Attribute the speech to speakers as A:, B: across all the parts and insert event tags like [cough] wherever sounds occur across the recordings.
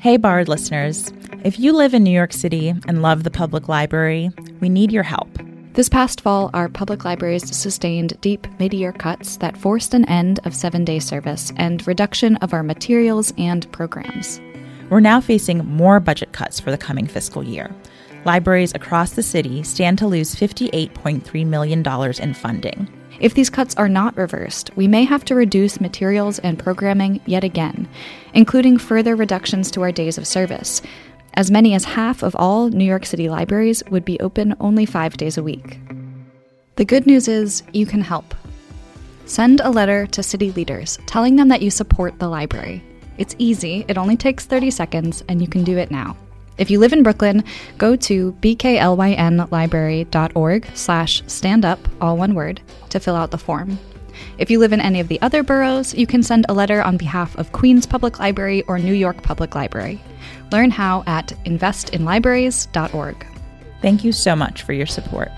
A: Hey, Borrowed listeners. If you live in New York City and love the public library, we need your help.
B: This past fall, our public libraries sustained deep mid year cuts that forced an end of seven day service and reduction of our materials and programs.
A: We're now facing more budget cuts for the coming fiscal year. Libraries across the city stand to lose $58.3 million in funding.
B: If these cuts are not reversed, we may have to reduce materials and programming yet again, including further reductions to our days of service. As many as half of all New York City libraries would be open only five days a week. The good news is you can help. Send a letter to city leaders telling them that you support the library. It's easy, it only takes 30 seconds, and you can do it now. If you live in Brooklyn, go to bklynlibrary.org slash stand up, all one word, to fill out the form. If you live in any of the other boroughs, you can send a letter on behalf of Queens Public Library or New York Public Library. Learn how at investinlibraries.org.
A: Thank you so much for your support.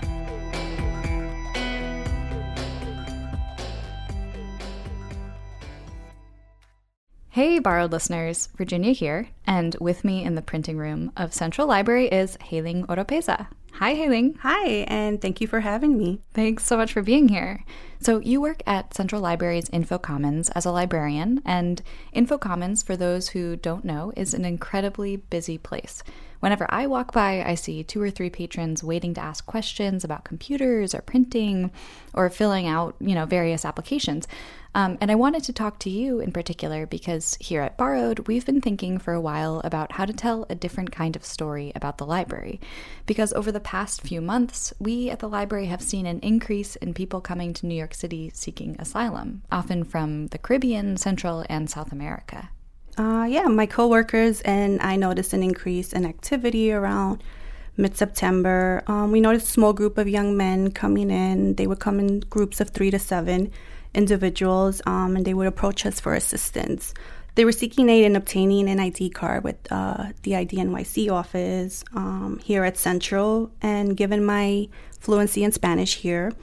B: Hey, borrowed listeners, Virginia here, and with me in the printing room of Central Library is Haling Oropeza. Hi, Haling.
C: Hi, and thank you for having me.
B: Thanks so much for being here. So, you work at Central Library's InfoCommons as a librarian, and InfoCommons, for those who don't know, is an incredibly busy place. Whenever I walk by, I see two or three patrons waiting to ask questions about computers or printing or filling out, you know, various applications. Um, and I wanted to talk to you in particular because here at Borrowed, we've been thinking for a while about how to tell a different kind of story about the library. Because over the past few months, we at the library have seen an increase in people coming to New York City seeking asylum, often from the Caribbean, Central, and South America.
C: Uh, yeah, my coworkers and I noticed an increase in activity around mid September. Um, we noticed a small group of young men coming in. They would come in groups of three to seven individuals, um, and they would approach us for assistance. They were seeking aid in obtaining an ID card with uh, the ID NYC office um, here at Central. And given my fluency in Spanish here,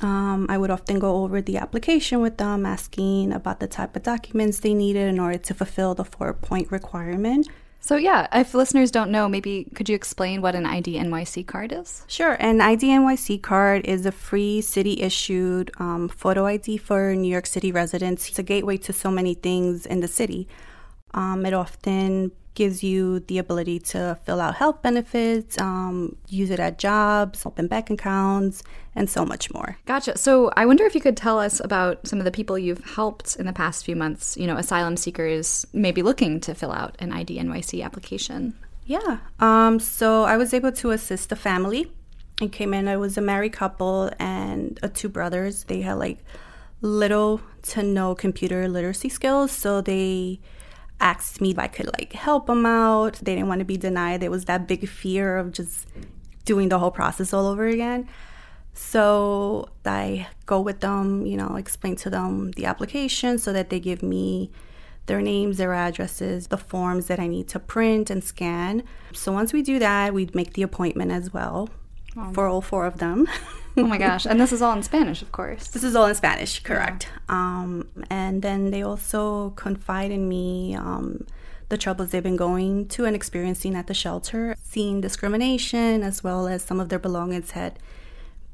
C: um, I would often go over the application with them, asking about the type of documents they needed in order to fulfill the four point requirement.
B: So, yeah, if listeners don't know, maybe could you explain what an ID NYC card is?
C: Sure. An ID NYC card is a free city issued um, photo ID for New York City residents. It's a gateway to so many things in the city. Um, it often gives you the ability to fill out health benefits, um, use it at jobs, open bank accounts, and so much more.
B: Gotcha. So I wonder if you could tell us about some of the people you've helped in the past few months, you know, asylum seekers maybe looking to fill out an ID NYC application.
C: Yeah. Um, so I was able to assist a family. It came in, it was a married couple and uh, two brothers. They had like little to no computer literacy skills. So they asked me if I could like help them out. They didn't want to be denied. There was that big fear of just doing the whole process all over again. So I go with them, you know, explain to them the application so that they give me their names, their addresses, the forms that I need to print and scan. So once we do that, we'd make the appointment as well oh. for all four of them.
B: oh my gosh. And this is all in Spanish, of course.
C: This is all in Spanish, correct. Yeah. Um, and then they also confide in me um, the troubles they've been going to and experiencing at the shelter, seeing discrimination, as well as some of their belongings had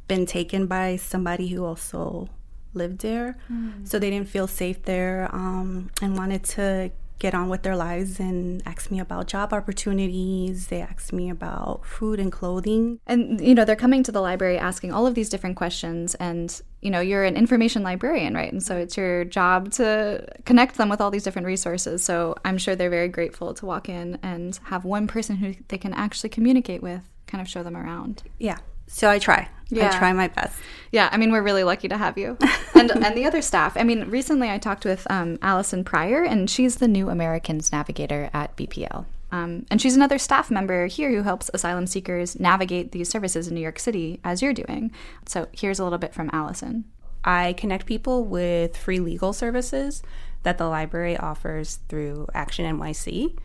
C: been taken by somebody who also lived there. Mm. So they didn't feel safe there um, and wanted to get on with their lives and ask me about job opportunities. They ask me about food and clothing.
B: And, you know, they're coming to the library asking all of these different questions. And, you know, you're an information librarian, right? And so it's your job to connect them with all these different resources. So I'm sure they're very grateful to walk in and have one person who they can actually communicate with kind of show them around.
C: Yeah. So I try. Yeah. I try my best.
B: Yeah, I mean, we're really lucky to have you. [laughs] And and the other staff. I mean, recently I talked with um, Allison Pryor, and she's the new Americans navigator at BPL. Um, and she's another staff member here who helps asylum seekers navigate these services in New York City, as you're doing. So here's a little bit from Allison.
D: I connect people with free legal services that the library offers through Action NYC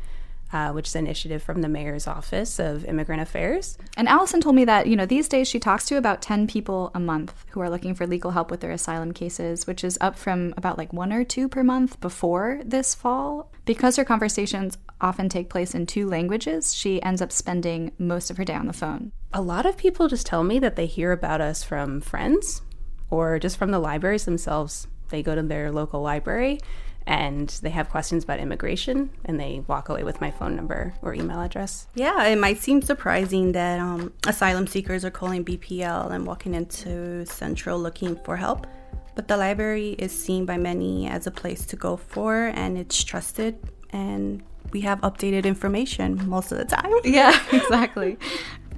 D: uh, which is an initiative from the mayor's office of immigrant affairs.
B: And Allison told me that you know these days she talks to about ten people a month who are looking for legal help with their asylum cases, which is up from about like one or two per month before this fall. Because her conversations often take place in two languages, she ends up spending most of her day on the phone.
D: A lot of people just tell me that they hear about us from friends or just from the libraries themselves. They go to their local library and they have questions about immigration and they walk away with my phone number or email address.
C: Yeah, it might seem surprising that um, asylum seekers are calling BPL and walking into Central looking for help. But the library is seen by many as a place to go for and it's trusted and we have updated information most of the time.
B: Yeah, [laughs] exactly.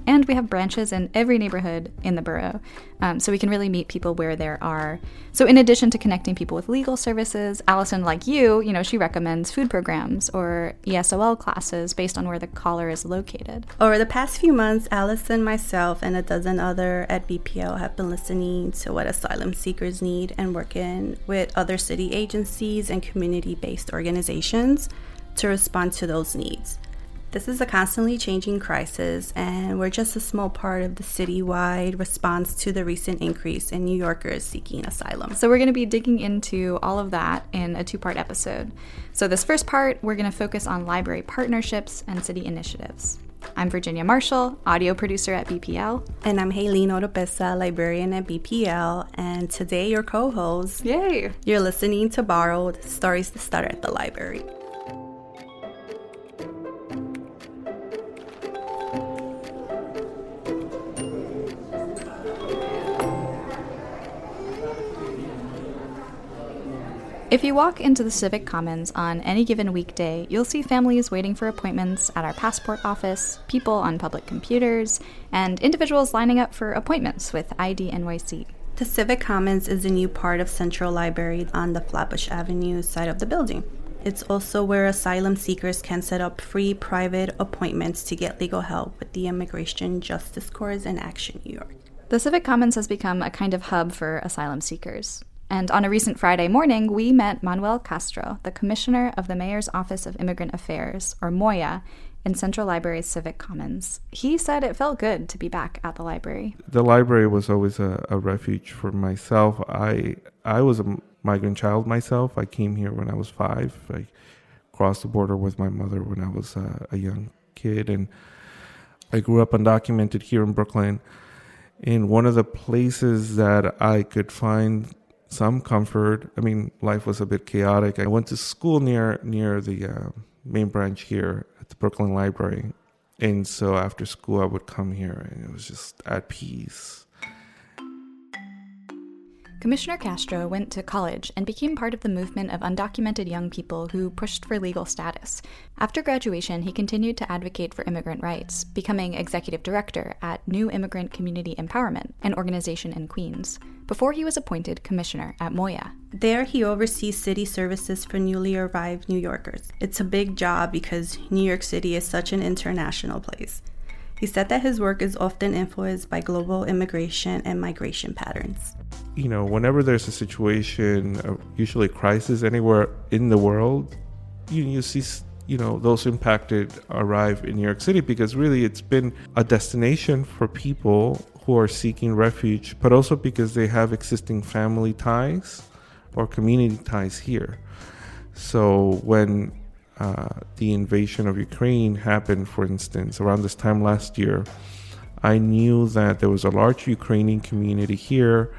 B: And we have branches in every neighborhood in the borough, um, so we can really meet people where there are. So, in addition to connecting people with legal services, Allison, like you, you know, she recommends food programs or ESOL classes based on where the caller is located.
C: Over the past few months, Allison, myself, and a dozen other at BPL have been listening to what asylum seekers need and working with other city agencies and community based organizations to respond to those needs. This is a constantly changing crisis, and we're just a small part of the citywide response to the recent increase in New Yorkers seeking asylum.
B: So, we're going to be digging into all of that in a two part episode. So, this first part, we're going to focus on library partnerships and city initiatives. I'm Virginia Marshall, audio producer at BPL.
C: And I'm Haylene Oropesa, librarian at BPL. And today, your co host.
B: Yay!
C: You're listening to Borrowed Stories to Start at the Library.
B: If you walk into the Civic Commons on any given weekday, you'll see families waiting for appointments at our passport office, people on public computers, and individuals lining up for appointments with ID NYC.
C: The Civic Commons is a new part of Central Library on the Flatbush Avenue side of the building. It's also where asylum seekers can set up free private appointments to get legal help with the Immigration Justice Corps in Action New York.
B: The Civic Commons has become a kind of hub for asylum seekers. And on a recent Friday morning, we met Manuel Castro, the Commissioner of the Mayor's Office of Immigrant Affairs, or MOIA, in Central Library's Civic Commons. He said it felt good to be back at the library.
E: The library was always a, a refuge for myself. I I was a migrant child myself. I came here when I was five. I crossed the border with my mother when I was uh, a young kid, and I grew up undocumented here in Brooklyn. In one of the places that I could find some comfort. I mean, life was a bit chaotic. I went to school near near the uh, main branch here at the Brooklyn Library, and so after school I would come here, and it was just at peace.
B: Commissioner Castro went to college and became part of the movement of undocumented young people who pushed for legal status. After graduation, he continued to advocate for immigrant rights, becoming executive director at New Immigrant Community Empowerment, an organization in Queens, before he was appointed commissioner at MOIA.
C: There, he oversees city services for newly arrived New Yorkers. It's a big job because New York City is such an international place. He said that his work is often influenced by global immigration and migration patterns.
E: You know, whenever there's a situation, uh, usually a crisis anywhere in the world, you, you see, you know, those impacted arrive in New York City because really it's been a destination for people who are seeking refuge, but also because they have existing family ties or community ties here. So when uh, the invasion of Ukraine happened, for instance, around this time last year, I knew that there was a large Ukrainian community here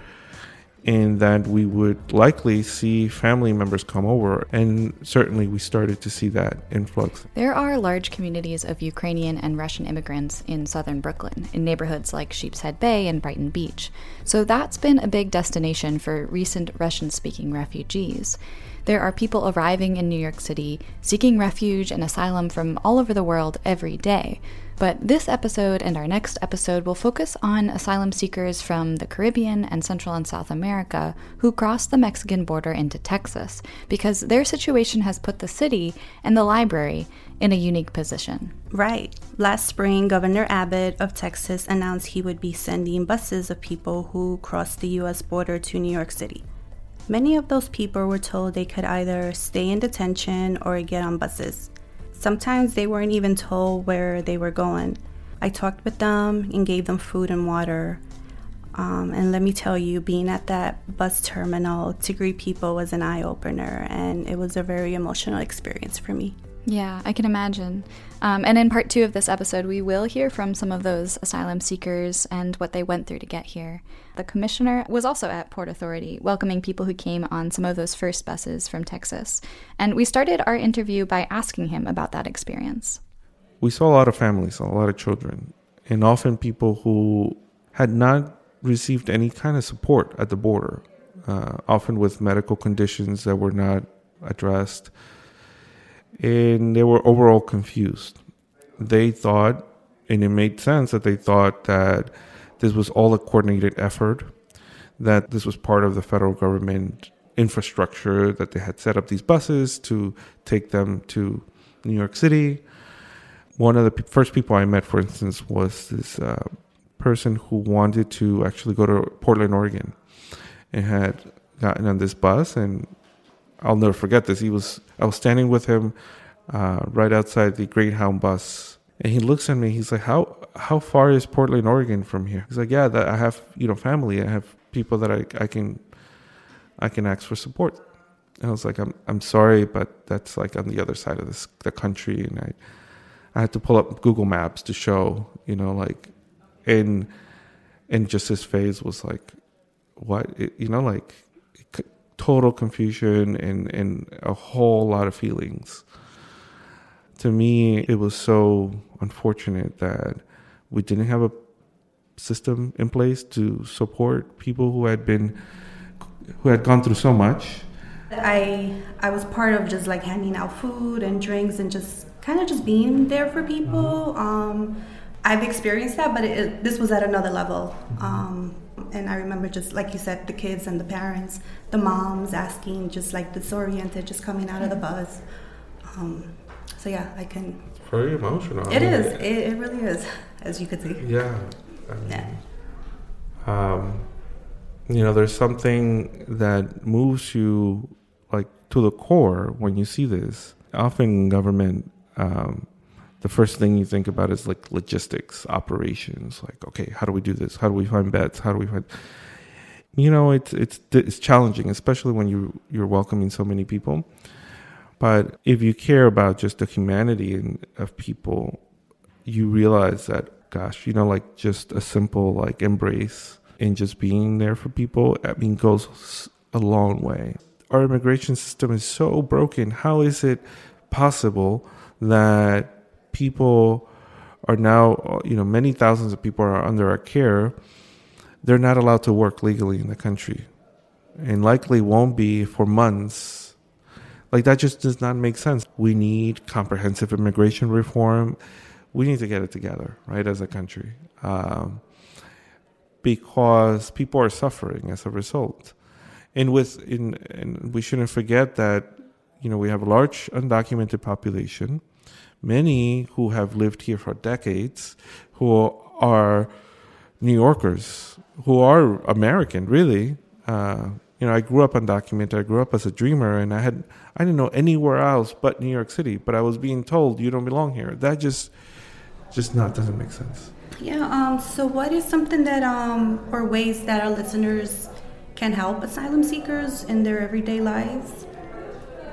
E: and that we would likely see family members come over. And certainly we started to see that influx.
B: There are large communities of Ukrainian and Russian immigrants in southern Brooklyn, in neighborhoods like Sheepshead Bay and Brighton Beach. So that's been a big destination for recent Russian speaking refugees. There are people arriving in New York City seeking refuge and asylum from all over the world every day. But this episode and our next episode will focus on asylum seekers from the Caribbean and Central and South America who cross the Mexican border into Texas because their situation has put the city and the library in a unique position.
C: Right. Last spring, Governor Abbott of Texas announced he would be sending buses of people who crossed the U.S. border to New York City. Many of those people were told they could either stay in detention or get on buses. Sometimes they weren't even told where they were going. I talked with them and gave them food and water. Um, and let me tell you, being at that bus terminal to greet people was an eye opener, and it was a very emotional experience for me.
B: Yeah, I can imagine. Um, and in part two of this episode, we will hear from some of those asylum seekers and what they went through to get here. The commissioner was also at Port Authority, welcoming people who came on some of those first buses from Texas. And we started our interview by asking him about that experience.
E: We saw a lot of families, a lot of children, and often people who had not received any kind of support at the border, uh, often with medical conditions that were not addressed and they were overall confused. They thought, and it made sense that they thought that this was all a coordinated effort, that this was part of the federal government infrastructure, that they had set up these buses to take them to New York City. One of the first people I met, for instance, was this uh, person who wanted to actually go to Portland, Oregon, and had gotten on this bus and I'll never forget this. He was I was standing with him uh, right outside the Greyhound bus, and he looks at me. He's like, "How how far is Portland, Oregon from here?" He's like, "Yeah, that I have you know family. I have people that I, I can I can ask for support." And I was like, "I'm I'm sorry, but that's like on the other side of this the country," and I I had to pull up Google Maps to show you know like, and and just his face was like, "What?" It, you know like total confusion and, and a whole lot of feelings. To me, it was so unfortunate that we didn't have a system in place to support people who had been who had gone through so much.
C: I I was part of just like handing out food and drinks and just kind of just being there for people. Um, I've experienced that, but it, this was at another level. Um, and I remember just like you said, the kids and the parents, the moms asking, just like disoriented, just coming out of the bus. Um, so yeah, I can.
E: Very emotional.
C: It I mean, is. It, it, really is, as you could see.
E: Yeah. I mean, yeah. Um, you know, there's something that moves you like to the core when you see this. Often, government um, the first thing you think about is like logistics, operations. Like, okay, how do we do this? How do we find beds? How do we find? You know, it's it's it's challenging, especially when you you're welcoming so many people. But if you care about just the humanity of people, you realize that, gosh, you know, like just a simple like embrace and just being there for people, I mean, goes a long way. Our immigration system is so broken. How is it possible that people are now, you know, many thousands of people are under our care, they're not allowed to work legally in the country and likely won't be for months. Like, that just does not make sense. We need comprehensive immigration reform. We need to get it together, right, as a country. Um, because people are suffering as a result. And with in, and we shouldn't forget that you know we have a large undocumented population many who have lived here for decades, who are New Yorkers, who are American, really. Uh, you know, I grew up undocumented. I grew up as a dreamer, and I had I didn't know anywhere else but New York City. But I was being told you don't belong here. That just just not doesn't make sense.
C: Yeah. Um. So, what is something that um or ways that our listeners can help asylum seekers in their everyday lives?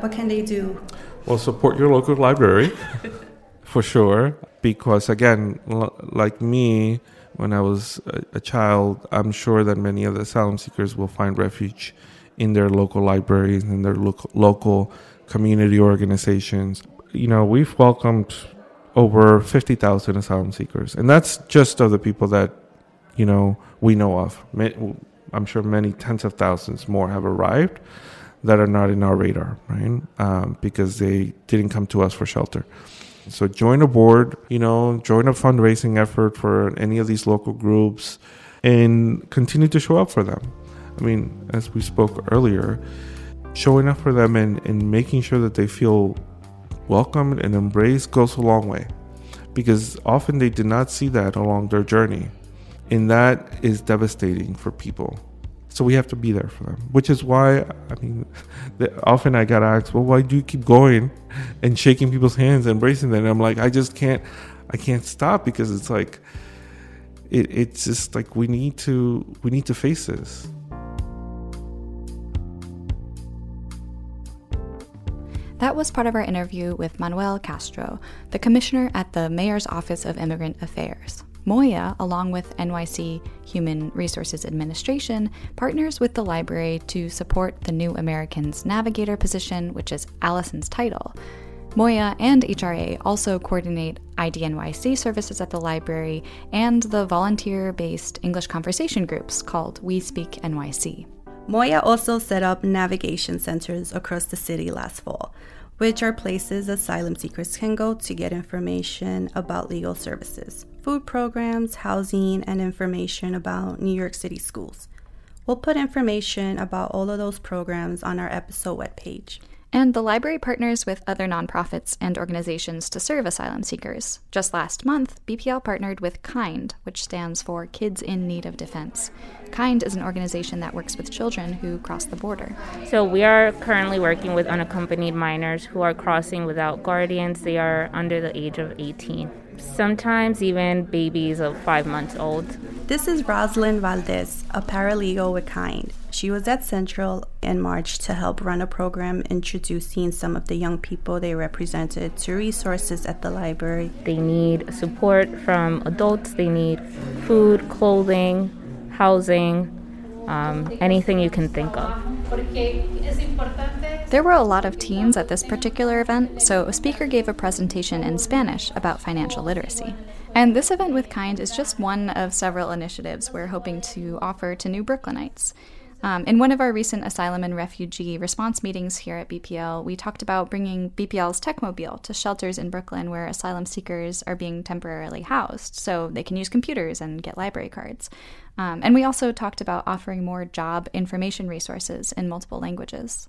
C: What can they do?
E: Well, support your local library [laughs] for sure. Because again, l- like me, when I was a, a, child, I'm sure that many of the asylum seekers will find refuge in their local libraries and their lo- local community organizations. You know, we've welcomed over 50,000 asylum seekers, and that's just of the people that, you know, we know of. I'm sure many tens of thousands more have arrived that are not in our radar, right? Um, because they didn't come to us for shelter. So join a board, you know, join a fundraising effort for any of these local groups and continue to show up for them. I mean, as we spoke earlier, showing up for them and, and making sure that they feel welcomed and embraced goes a long way because often they did not see that along their journey. And that is devastating for people. So we have to be there for them, which is why I mean, often I got asked, "Well, why do you keep going and shaking people's hands, and embracing them?" And I'm like, I just can't, I can't stop because it's like, it, it's just like we need to, we need to face this.
B: That was part of our interview with Manuel Castro, the commissioner at the Mayor's Office of Immigrant Affairs. MOIA, along with NYC Human Resources Administration, partners with the library to support the New Americans Navigator position, which is Allison's title. MOIA and HRA also coordinate IDNYC services at the library and the volunteer based English conversation groups called We Speak NYC.
C: MOIA also set up navigation centers across the city last fall, which are places asylum seekers can go to get information about legal services, food programs, housing, and information about New York City schools. We'll put information about all of those programs on our episode webpage.
B: And the library partners with other nonprofits and organizations to serve asylum seekers. Just last month, BPL partnered with KIND, which stands for Kids in Need of Defense. KIND is an organization that works with children who cross the border.
F: So, we are currently working with unaccompanied minors who are crossing without guardians. They are under the age of 18, sometimes even babies of five months old.
C: This is Roslyn Valdez, a paralegal with KIND. She was at Central in March to help run a program introducing some of the young people they represented to resources at the library.
F: They need support from adults, they need food, clothing, housing, um, anything you can think of.
B: There were a lot of teens at this particular event, so a speaker gave a presentation in Spanish about financial literacy. And this event with Kind is just one of several initiatives we're hoping to offer to new Brooklynites. Um, in one of our recent asylum and refugee response meetings here at BPL, we talked about bringing BPL's Techmobile to shelters in Brooklyn where asylum seekers are being temporarily housed so they can use computers and get library cards. Um, and we also talked about offering more job information resources in multiple languages.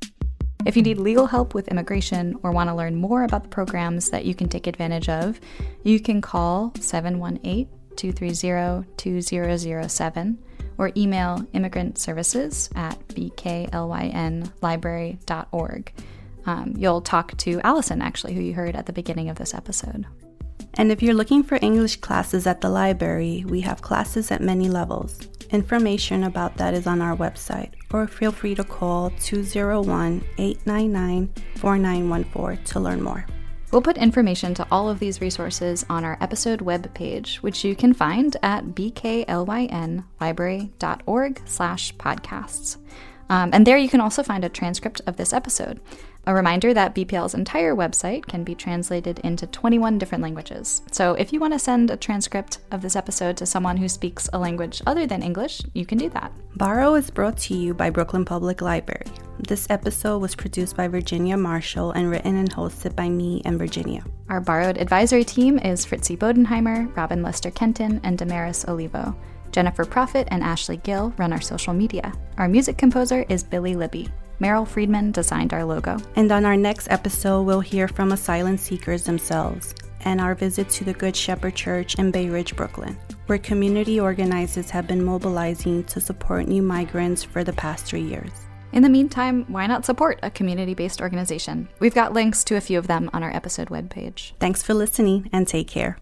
B: If you need legal help with immigration or want to learn more about the programs that you can take advantage of, you can call 718 230 2007 or email immigrant services at bklynlibrary.org. Um, you'll talk to Allison, actually, who you heard at the beginning of this episode.
C: And if you're looking for English classes at the library, we have classes at many levels. Information about that is on our website, or feel free to call 201 899 4914 to learn more.
B: We'll put information to all of these resources on our episode webpage, which you can find at bklynlibrary.org slash podcasts. Um, and there you can also find a transcript of this episode. A reminder that BPL's entire website can be translated into 21 different languages. So if you want to send a transcript of this episode to someone who speaks a language other than English, you can do that.
C: Borrowed is brought to you by Brooklyn Public Library. This episode was produced by Virginia Marshall and written and hosted by me and Virginia.
B: Our borrowed advisory team is Fritzi Bodenheimer, Robin Lester Kenton, and Damaris Olivo. Jennifer Profit and Ashley Gill run our social media. Our music composer is Billy Libby. Meryl Friedman designed our logo.
C: And on our next episode, we'll hear from asylum seekers themselves and our visit to the Good Shepherd Church in Bay Ridge, Brooklyn, where community organizers have been mobilizing to support new migrants for the past three years.
B: In the meantime, why not support a community based organization? We've got links to a few of them on our episode webpage.
C: Thanks for listening and take care.